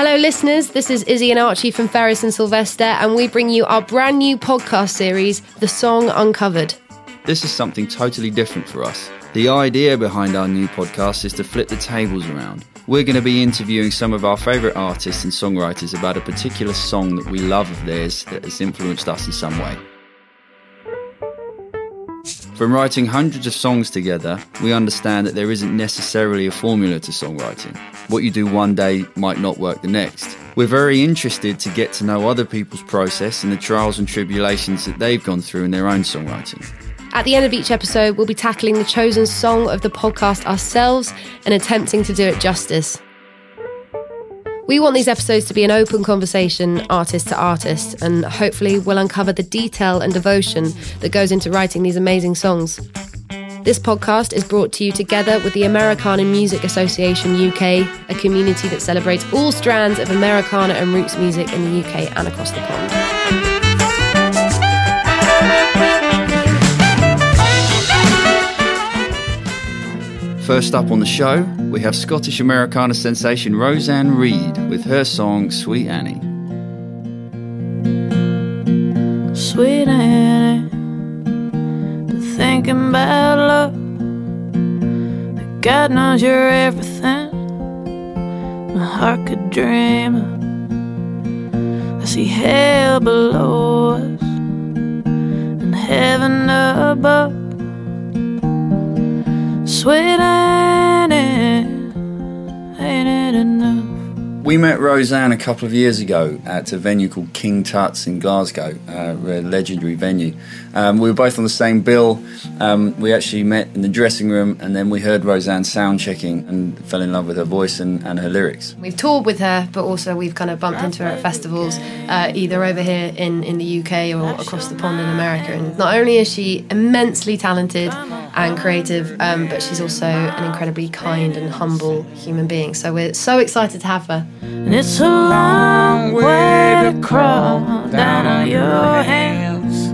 Hello, listeners. This is Izzy and Archie from Ferris and Sylvester, and we bring you our brand new podcast series, The Song Uncovered. This is something totally different for us. The idea behind our new podcast is to flip the tables around. We're going to be interviewing some of our favourite artists and songwriters about a particular song that we love of theirs that has influenced us in some way. From writing hundreds of songs together, we understand that there isn't necessarily a formula to songwriting. What you do one day might not work the next. We're very interested to get to know other people's process and the trials and tribulations that they've gone through in their own songwriting. At the end of each episode, we'll be tackling the chosen song of the podcast ourselves and attempting to do it justice. We want these episodes to be an open conversation, artist to artist, and hopefully we'll uncover the detail and devotion that goes into writing these amazing songs. This podcast is brought to you together with the Americana Music Association UK, a community that celebrates all strands of Americana and roots music in the UK and across the pond. First up on the show, we have Scottish Americana sensation Roseanne Reid with her song Sweet Annie. Sweet Annie, thinking about love. God knows you're everything my heart could dream of. I see hell below us and heaven above. Met Roseanne a couple of years ago at a venue called King Tut's in Glasgow, uh, a legendary venue. Um, we were both on the same bill. Um, we actually met in the dressing room, and then we heard Roseanne sound checking and fell in love with her voice and, and her lyrics. We've toured with her, but also we've kind of bumped into her at festivals, uh, either over here in, in the UK or across the pond in America. And not only is she immensely talented and creative, um, but she's also an incredibly kind and humble human being. So we're so excited to have her. And it's a long way to crawl down on your hands.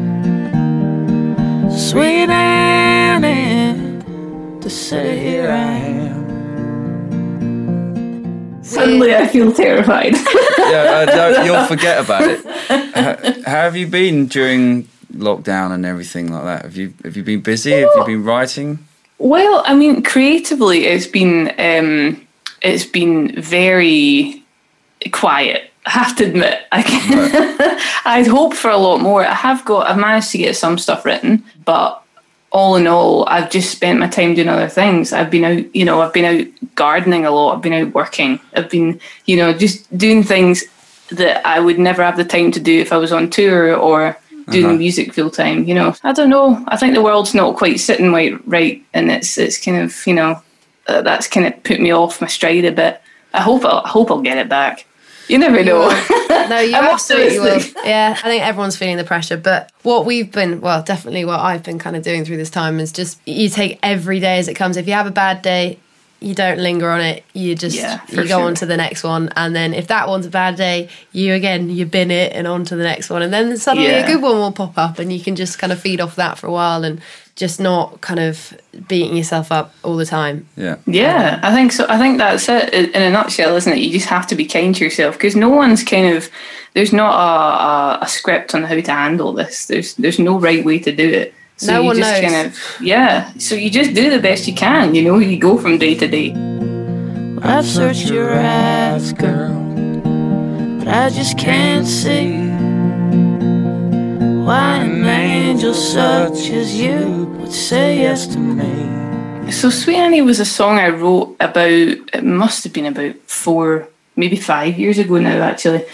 Sweet Annie, to say here I am. Suddenly I feel terrified. yeah, uh, you'll forget about it. How, how have you been during lockdown and everything like that? Have you have you been busy? Have you been writing? well, I mean, creatively, it's been um, it's been very quiet. I have to admit, I can, I'd hoped for a lot more. I have got, I've managed to get some stuff written, but all in all, I've just spent my time doing other things. I've been out, you know, I've been out gardening a lot. I've been out working. I've been, you know, just doing things that I would never have the time to do if I was on tour or doing Uh-huh. music full time. You know, I don't know. I think the world's not quite sitting right, right, and it's it's kind of you know uh, that's kind of put me off my stride a bit. I hope I'll, I hope I'll get it back. You never know. No, you absolutely will. Yeah, I think everyone's feeling the pressure. But what we've been, well, definitely what I've been kind of doing through this time is just you take every day as it comes. If you have a bad day, you don't linger on it. You just Yeah, you go sure. on to the next one, and then if that one's a bad day, you again you bin it and on to the next one, and then suddenly Yeah. a good one will pop up, and you can just kind of feed off that for a while and just not kind of beating yourself up all the time. Yeah. Yeah, I think so. I think that's it in a nutshell, isn't it? You just have to be kind to yourself because no one's kind of there's not a, a, a script on how to handle this. There's there's no right way to do it. So No you one just knows. kind of yeah. So you just do the best you can. You know, you go from day to day. I've searched your eyes, girl, but I just can't see why an angel such as you would say yes to me. So Sweet Annie was a song I wrote about. It must have been about four, maybe five years ago now, actually.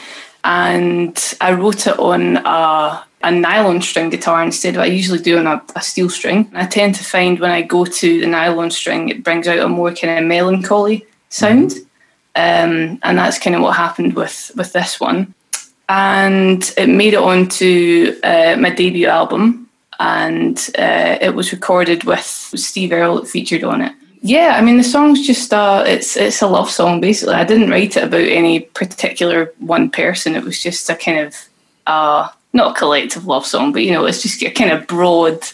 And I wrote it on a, a nylon string guitar instead of I usually do on a, a steel string. I tend to find when I go to the nylon string, it brings out a more kind of melancholy sound, um, and that's kind of what happened with with this one. And it made it onto uh, my debut album, and uh, it was recorded with Steve Earle featured on it. Yeah, I mean the song's just uh, it's it's a love song basically. I didn't write it about any particular one person. It was just a kind of uh, not a collective love song, but you know it's just a kind of broad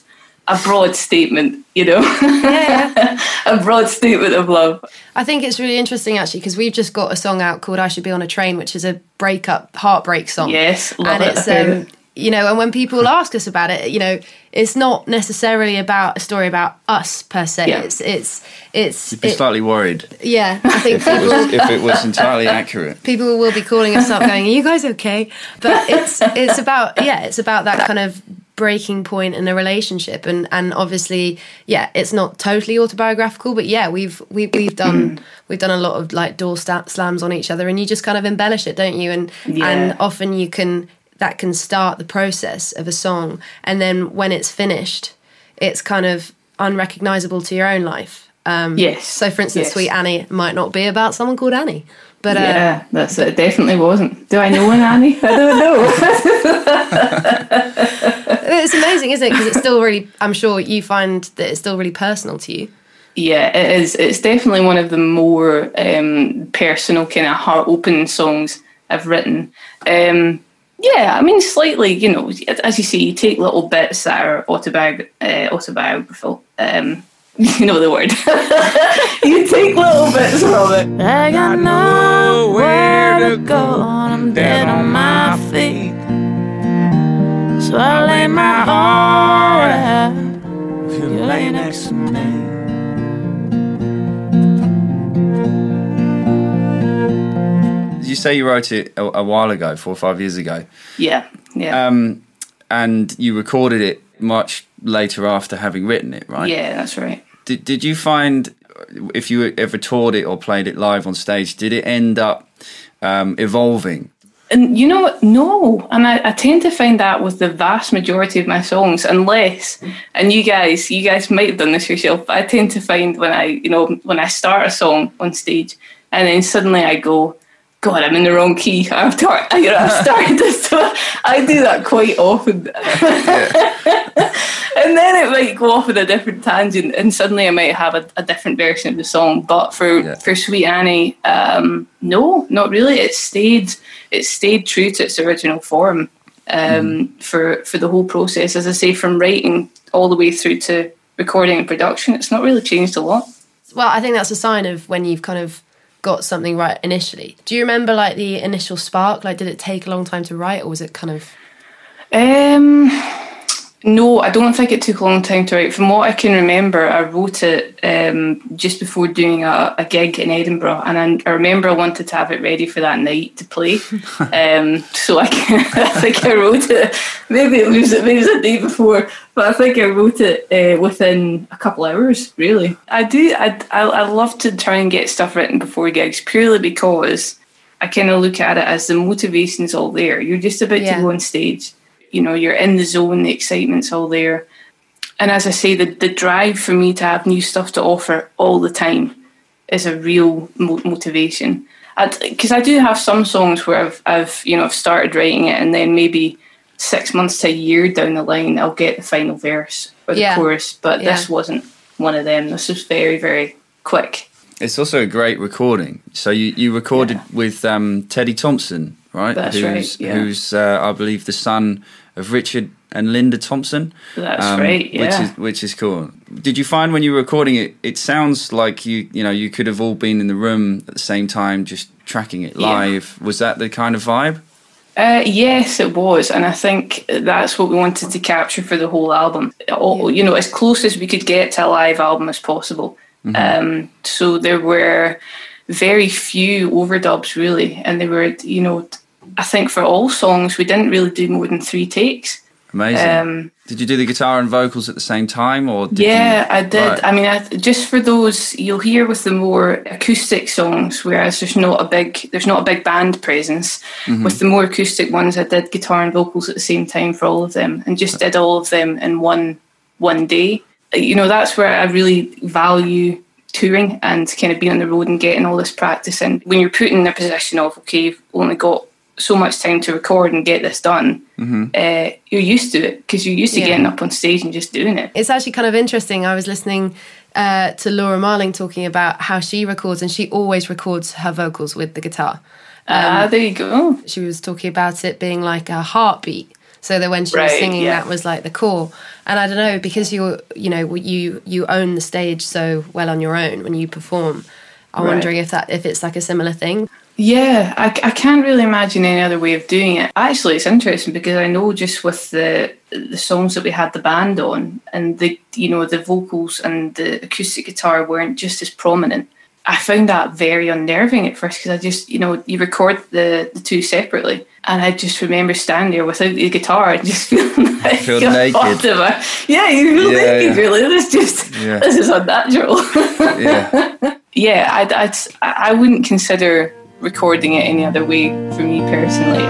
a broad statement, you know, Yeah, a broad statement of love. I think it's really interesting actually because we've just got a song out called "I Should Be on a Train," which is a breakup heartbreak song. Yes, love and it, it's um. You know, and when people hmm. ask us about it, you know, it's not necessarily about a story about us per se. Yeah. It's it's it's You'd be it- slightly worried yeah. I think if it was, if it was entirely accurate. people will be calling us up going, "Are you guys okay?" But it's it's about yeah, it's about that kind of breaking point in a relationship, and and obviously yeah, it's not totally autobiographical, but yeah, we've we've we've done hmm. we've done a lot of like door slams on each other, and you just kind of embellish it, don't you? And Yeah. and often you can that can start the process of a song, and then when it's finished, it's kind of unrecognizable to your own life. Um, Yes. So, for instance, Yes. Sweet Annie might not be about someone called Annie, but uh, Yeah, that's it. Definitely wasn't. Do I know an Annie? I don't know. It's amazing, isn't it? Because it's still really. I'm sure you find that it's still really personal to you. yeah, it is. It's definitely one of the more um, personal, kind of heart opening songs I've written. Um, yeah, I mean, slightly, you know, as you say, you take little bits that are autobiog- uh, autobiographical. Um, you know the word. you take little bits from it. I got nowhere to go, and I'm dead on my feet. So I lay my heart out. If you lay next to me. You say you wrote it a, a while ago, four or five years ago, Yeah, yeah. um, and you recorded it much later after having written it, right? yeah, that's right. Did, did you find if you ever toured it or played it live on stage, did it end up um, evolving? And you know what? No. And I, I tend to find that with the vast majority of my songs, unless, and you guys, you guys might have done this yourself, but I tend to find when I, you know, when I start a song on stage and then suddenly I go, God, I'm in the wrong key. I've, tar- you know, I've started this. I do that quite often. and then it might go off in a different tangent, and suddenly I might have a, a different version of the song. But for Yeah. for Sweet Annie, um, no, not really. It stayed it stayed true to its original form um, for for the whole process. As I say, from writing all the way through to recording and production, it's not really changed a lot. Well, I think that's a sign of when you've kind of got something right initially. Do you remember like the initial spark? Like, did it take a long time to write, or was it kind of? Um, no, I don't think it took a long time to write. From what I can remember, I wrote it um, just before doing a, a gig in Edinburgh, and I, I remember I wanted to have it ready for that night to play. um, so I, can, I think I wrote it. Maybe it was maybe it was a day before, but I think I wrote it uh, within a couple hours. Really, I do. I, I I love to try and get stuff written before gigs, purely because I kind of look at it as the motivation's all there. You're just about Yeah. to go on stage you know you're in the zone the excitement's all there and as i say the, the drive for me to have new stuff to offer all the time is a real mo- motivation because I do have some songs where I've, I've you know I've started writing it and then maybe six months to a year down the line I'll get the final verse or the Yeah. chorus but Yeah. this wasn't one of them this was very very quick It's also a great recording. So you, you recorded Yeah. with um, Teddy Thompson, right? That's who's, right, yeah. Who's uh, I believe the son of Richard and Linda Thompson. That's um, right, Which yeah. is which is cool. Did you find when you were recording it, it sounds like you you know you could have all been in the room at the same time, just tracking it Yeah. live. Was that the kind of vibe? Uh, yes, it was, and I think that's what we wanted to capture for the whole album. All, You know, as close as we could get to a live album as possible. Um, so there were very few overdubs, really, and they were, you know, I think for all songs we didn't really do more than three takes. Amazing. Um, did you do the guitar and vocals at the same time, or did yeah, you, I did. Right. I mean, I, just for those, you'll hear with the more acoustic songs, whereas there's not a big there's not a big band presence. Mm-hmm. With the more acoustic ones, I did guitar and vocals at the same time for all of them, and just did all of them in one one day. You know, that's where I really value touring and kind of being on the road and getting all this practice And When you're put in a position of okay, you've only got so much time to record and get this done, uh, you're used to it because you're used to Yeah. getting up on stage and just doing it. It's actually kind of interesting. I was listening uh, to Laura Marling talking about how she records, and she always records her vocals with the guitar. Ah, there you go. She was talking about it being like a heartbeat. so that when she was singing yeah. that was like the core and i don't know because you're you know you you own the stage so well on your own when you perform i'm Right. wondering if that if it's like a similar thing Yeah, I, I can't really imagine any other way of doing it. Actually, it's interesting because I know just with the the songs that we had the band on, and the you know the vocals and the acoustic guitar weren't just as prominent. I found that very unnerving at first because I just you know you record the the two separately, and I just remember standing there without the guitar and just feeling like Feel naked. Yeah, you feel Yeah, naked. yeah. Really, this just Yeah. this is unnatural. Yeah. yeah, I'd, I'd, I wouldn't consider recording it any other way for me personally.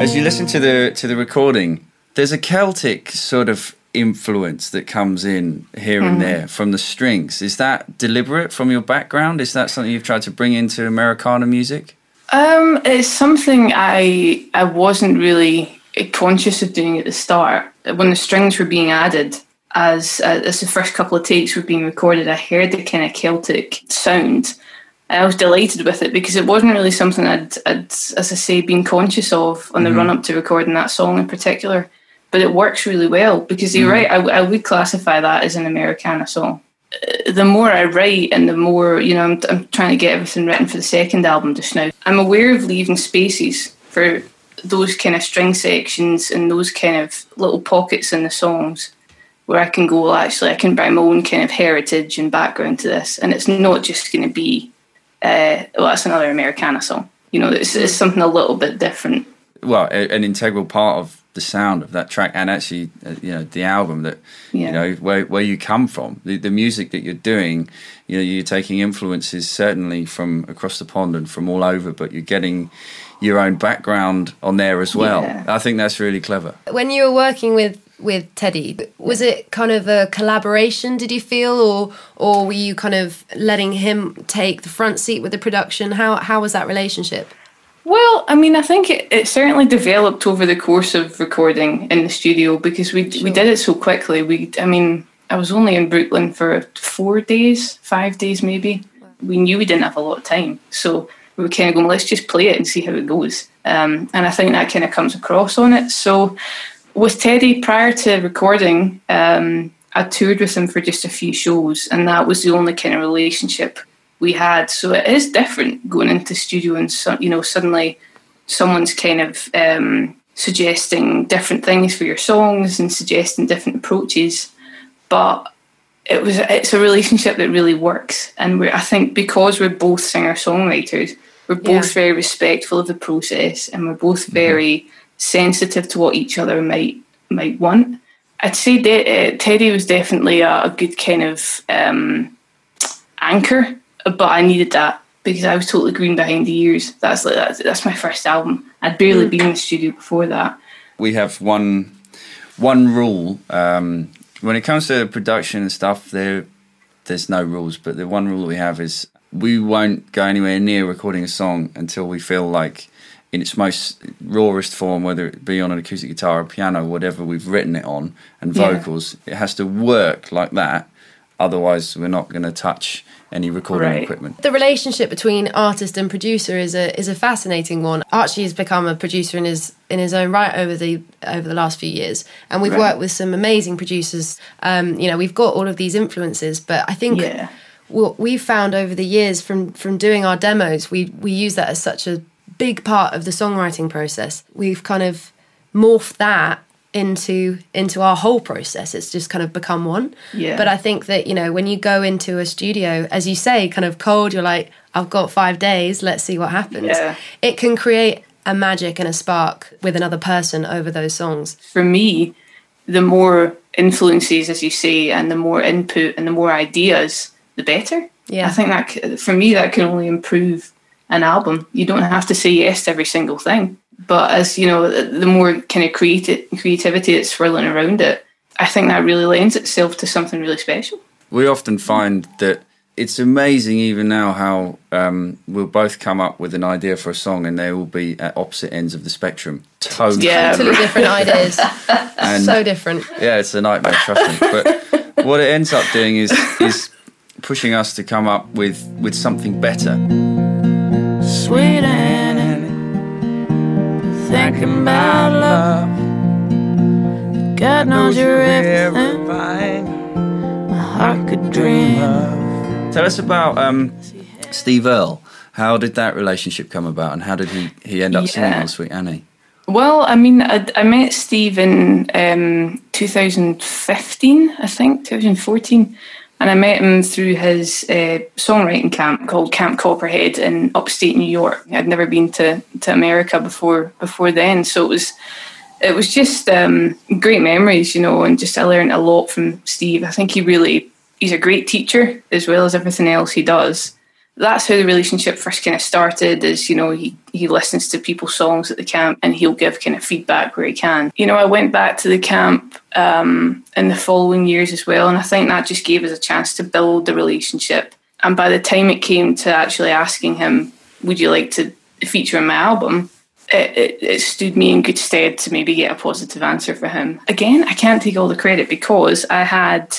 As you listen to the to the recording, there's a Celtic sort of influence that comes in here and mm-hmm. there from the strings. Is that deliberate from your background? Is that something you've tried to bring into Americana music? Um, it's something I I wasn't really conscious of doing at the start. When the strings were being added, as uh, as the first couple of takes were being recorded, I heard the kind of Celtic sound. I was delighted with it because it wasn't really something I'd, I'd as I say, been conscious of on the run up to recording that song in particular. But it works really well because you're right. I, I would classify that as an Americana song the more I write and the more, you know, I'm, I'm trying to get everything written for the second album just now, I'm aware of leaving spaces for those kind of string sections and those kind of little pockets in the songs where I can go, well, actually, I can bring my own kind of heritage and background to this. And it's not just going to be, uh, well, that's another Americana song. You know, it's, it's something a little bit different. Well, an integral part of the sound of that track, and actually, uh, you know, the album that Yeah. you know where where you come from, the the music that you're doing. You know, you're taking influences certainly from across the pond and from all over, but you're getting your own background on there as well. Yeah. I think that's really clever. when you were working with with Teddy, was it kind of a collaboration? Did you feel, or or were you kind of letting him take the front seat with the production? How how was that relationship? Well, I mean, I think it, it certainly developed over the course of recording in the studio because we we did it so quickly. We, I mean, I was only in Brooklyn for four days, five days maybe. We knew we didn't have a lot of time, so we were kind of going, let's just play it and see how it goes. Um, and I think that kind of comes across on it. So with Teddy, prior to recording, um, I toured with him for just a few shows, and that was the only kind of relationship we had. So it is different going into studio and so, you know suddenly someone's kind of um, suggesting different things for your songs and suggesting different approaches, but it was it's a relationship that really works, and we're, I think because we're both singer songwriters, we're both Yeah. very respectful of the process, and we're both very sensitive to what each other might might want. I'd say de- uh, Teddy was definitely a, a good kind of um, anchor, but I needed that because I was totally green behind the ears. That's like that's, that's my first album. I'd barely been in the studio before that. we have one one rule um, when it comes to production and stuff. There, there's no rules, but the one rule that we have is we won't go anywhere near recording a song until we feel like, in its most rawest form, whether it be on an acoustic guitar or piano, whatever we've written it on, and Yeah. vocals, it has to work like that. Otherwise, we're not going to touch any recording Right. equipment. The relationship between artist and producer is a is a fascinating one. Archie has become a producer in his in his own right over the over the last few years, and we've Right. worked with some amazing producers. Um, you know, we've got all of these influences, but I think Yeah. what we've found over the years from from doing our demos, we we use that as such a big part of the songwriting process. We've kind of morphed that into into our whole process. It's just kind of become one. Yeah. But I think that you know when you go into a studio, as you say, kind of cold, you're like, I've got five days. Let's see what happens. Yeah. It can create a magic and a spark with another person over those songs. For me, the more influences, as you say, and the more input and the more ideas, the better. Yeah. I think that for me that can only improve an album. You don't have to say yes to every single thing, but as you know, the the more kind of creati- creativity that's swirling around it, I think that really lends itself to something really special. we often find that it's amazing even now how um, we'll both come up with an idea for a song and they will be at opposite ends of the spectrum. Totally. Yeah. Totally different ideas. And- so different. Yeah, it's a nightmare, trust me. But what it ends up doing is is pushing us to come up with with something better. Sweet Annie, thinking about love. God knows you're everything my heart could dream of. Tell us about um, Steve Earle. How did that relationship come about, and how did he he end up singing on Sweet Annie? Well, I mean, I, I met Steve in um, 2015, I think, 2014. And I met him through his uh, songwriting camp called Camp Copperhead in upstate New York. I'd never been to, to America before before then, so it was it was just um, great memories, you know, and just I learned a lot from Steve. I think he really he's a great teacher as well as everything else he does that's how the relationship first kind of started is you know he, he listens to people's songs at the camp and he'll give kind of feedback where he can. You know i went back to the camp um, in the following years as well and i think that just gave us a chance to build the relationship. And by the time it came to actually asking him would you like to feature in my album? it, it, it stood me in good stead to maybe get a positive answer for him. Again i can't take all the credit because i had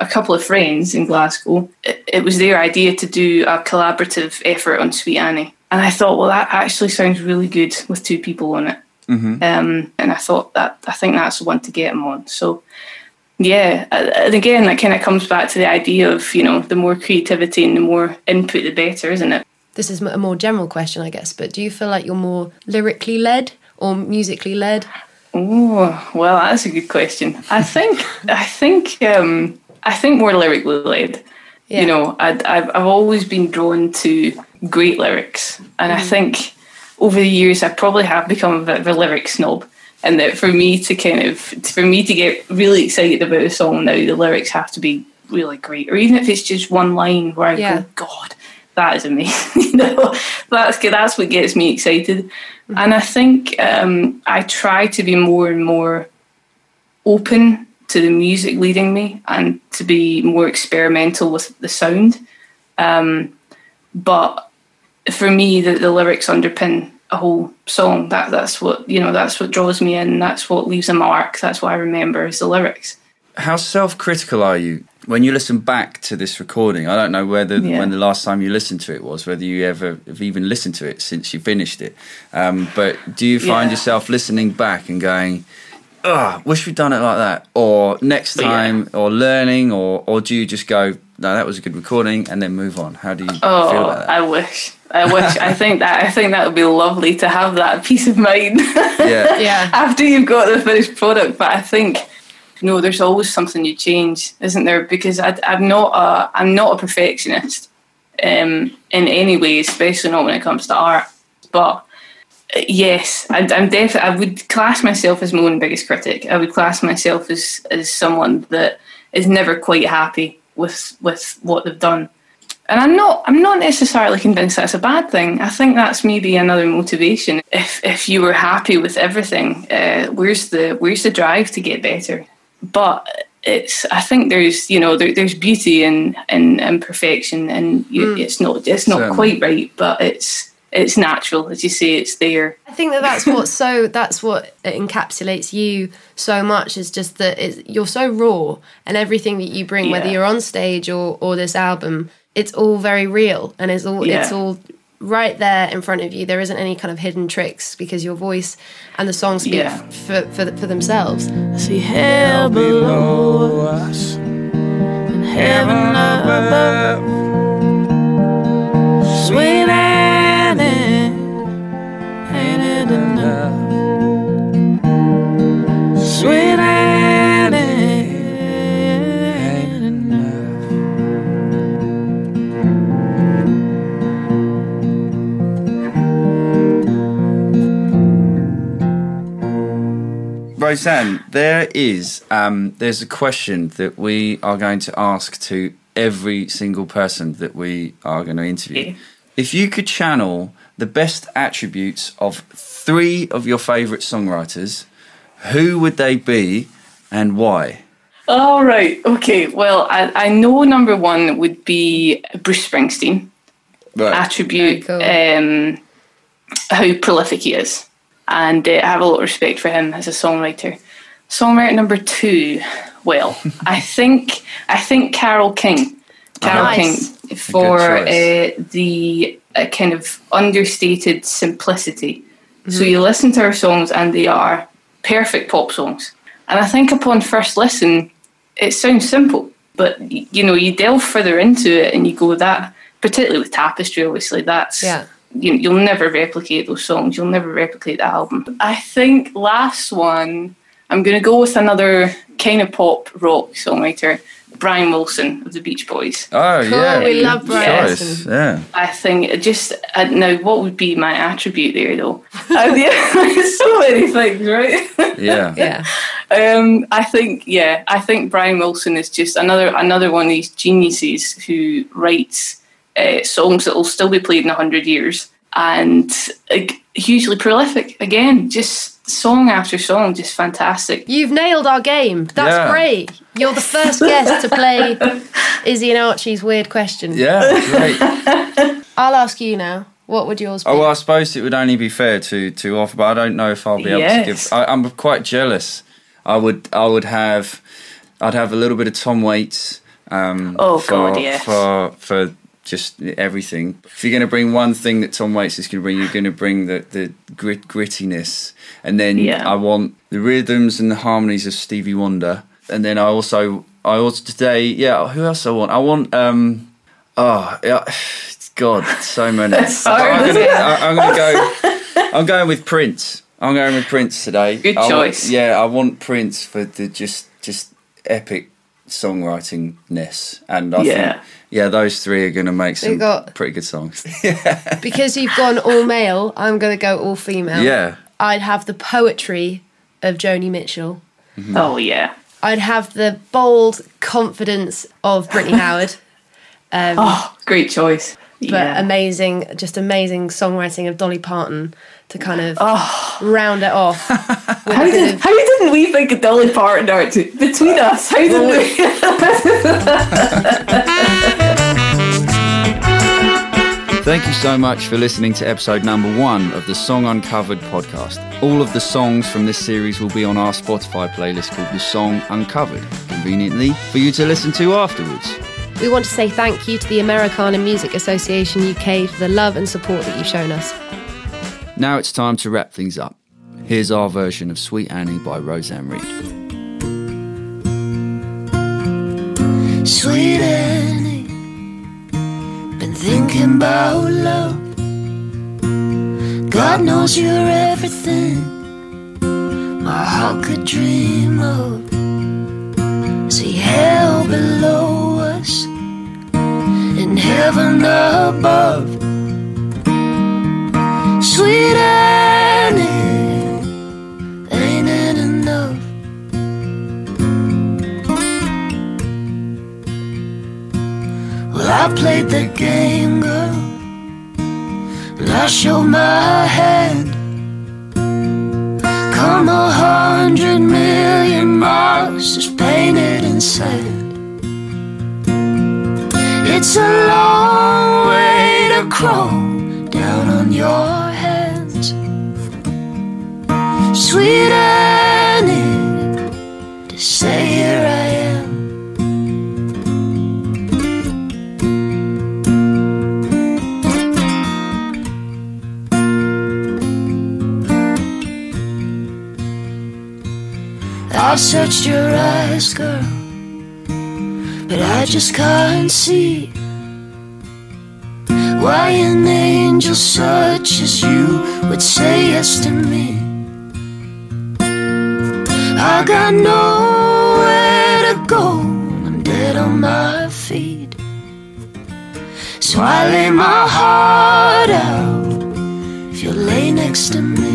a couple of friends in Glasgow, it, it was their idea to do a collaborative effort on Sweet Annie. And I thought, well, that actually sounds really good with two people on it. Um, and I thought that I think that's the one to get him on. So, yeah, and again, that kind of comes back to the idea of you know the more creativity and the more input, the better, isn't it? This is a more general question, I guess, but do you feel like you're more lyrically led or musically led? Oh, well, that's a good question. I think I think um, I think more lyrically led. Yeah. You know, I'd, I've I've always been drawn to great lyrics, and I think over the years I probably have become a bit of a lyric snob. And that for me to kind of for me to get really excited about a song now, the lyrics have to be really great, or even if it's just one line where I Yeah. go, God, that is amazing. you know, that's good. That's what gets me excited. And I think um, I try to be more and more open to the music leading me and to be more experimental with the sound. Um, but for me, the, the lyrics underpin a whole song. That that's what you know. That's what draws me in. That's what leaves a mark. That's what I remember is the lyrics. How self-critical are you when you listen back to this recording? I don't know whether Yeah. when the last time you listened to it was, whether you ever have even listened to it since you finished it. Um, but do you find Yeah. yourself listening back and going, "Oh, wish we'd done it like that," or next Yeah. time, or learning, or or do you just go, "No, that was a good recording," and then move on? How do you feel Oh, about that? I wish. I wish. I think that. I think that would be lovely to have that peace of mind. yeah, Yeah. after you've got the finished product. But I think no, there's always something you change, isn't there? Because I, I'm not a I'm not a perfectionist um, in any way, especially not when it comes to art. But yes, I, I'm definitely I would class myself as my own biggest critic. I would class myself as as someone that is never quite happy with with what they've done. And I'm not I'm not necessarily convinced that's a bad thing. I think that's maybe another motivation. If if you were happy with everything, uh, where's the where's the drive to get better? But it's I think there's you know there, there's beauty in in imperfection, and you, it's not it's not Certainly. quite right, but it's it's natural as you say. It's there. I think that that's what so that's what it encapsulates you so much is just that it's, you're so raw and everything that you bring, whether you're on stage or or this album, it's all very real and it's all it's all right there in front of you. There isn't any kind of hidden tricks because your voice and the songs speak Yeah. for, for for themselves. I see hell below us and heaven above. Annie, ain't it enough? Sweet Annie, ain't enough? Roseanne, there is um, there's a question that we are going to ask to every single person that we are going to interview. Okay. If you could channel the best attributes of three of your favourite songwriters, who would they be and why? All right. Okay. Well, I, I know number one would be Bruce Springsteen. Right. Attribute Very um, how prolific he is, and uh, I have a lot of respect for him as a songwriter. Songwriter number two. Well, I think I think Carole King. Carole Nice. King for uh, the uh, kind of understated simplicity. Mm-hmm. So you listen to her songs and they are perfect pop songs. And I think upon first listen, it sounds simple, but you know, you delve further into it and you go that, particularly with Tapestry, obviously, that's Yeah. you, you'll never replicate those songs. You'll never replicate the album. I think last one, I'm going to go with another kind of pop rock songwriter, Brian Wilson of the Beach Boys. Oh Cool, yeah, we love Brian choice. Wilson. Yeah. I think it just uh, now what would be my attribute there though? Uh, yeah, so many things, right? Yeah. Yeah. Um, I think yeah, I think Brian Wilson is just another another one of these geniuses who writes uh, songs that will still be played in a hundred years and uh, hugely prolific. Again, just song after song, just fantastic. You've nailed our game. That's Yeah. great. You're the first guest to play Izzy and Archie's weird question. Yeah, great. I'll ask you now. What would yours be? Oh well, I suppose it would only be fair to to offer, but I don't know if I'll be able to give. I, I'm quite jealous. I would I would have I'd have a little bit of Tom Waits. Um, Oh, for, God, yes. For for just everything. If you're going to bring one thing that Tom Waits is going to bring, you're going to bring the the grit grittiness, and then Yeah. I want the rhythms and the harmonies of Stevie Wonder, and then I also I also today yeah who else I want I want um oh yeah. God, so many. I'm gonna. I'm gonna go. I'm going with Prince. I'm going with Prince today. Good I want- choice. yeah, I want Prince for the just just epic songwriting ness, and I Yeah. think yeah, those three are gonna make some got- pretty good songs. because you've gone all male, I'm going to go all female. yeah, I'd have the poetry of Joni Mitchell. Oh yeah. I'd have the bold confidence of Brittany Howard. Um, Oh, great choice. But yeah. amazing, just amazing songwriting of Dolly Parton to kind of Oh. round it off. How did of- how didn't we think of Dolly Parton Archie? Between us, how did we? Thank you so much for listening to episode number one of the Song Uncovered podcast. All of the songs from this series will be on our Spotify playlist called The Song Uncovered, conveniently for you to listen to afterwards. We want to say thank you to the Americana Music Association UK for the love and support that you've shown us. Now it's time to wrap things up. Here's our version of Sweet Annie by Roseanne Reid. Sweet Annie, been thinking about love. God knows you're everything my heart could dream of. See hell heaven above. Sweet Annie, ain't it enough? Well, I played the game, girl, and I showed my hand. Come a hundred million miles just painted in sand. It's a long way to crawl down on your hands. Sweet Annie, to say here I am. I've searched your eyes, girl, but I just can't see why an angel such as you would say yes to me. I got nowhere to go, I'm dead on my feet. So I lay my heart out if you lay next to me.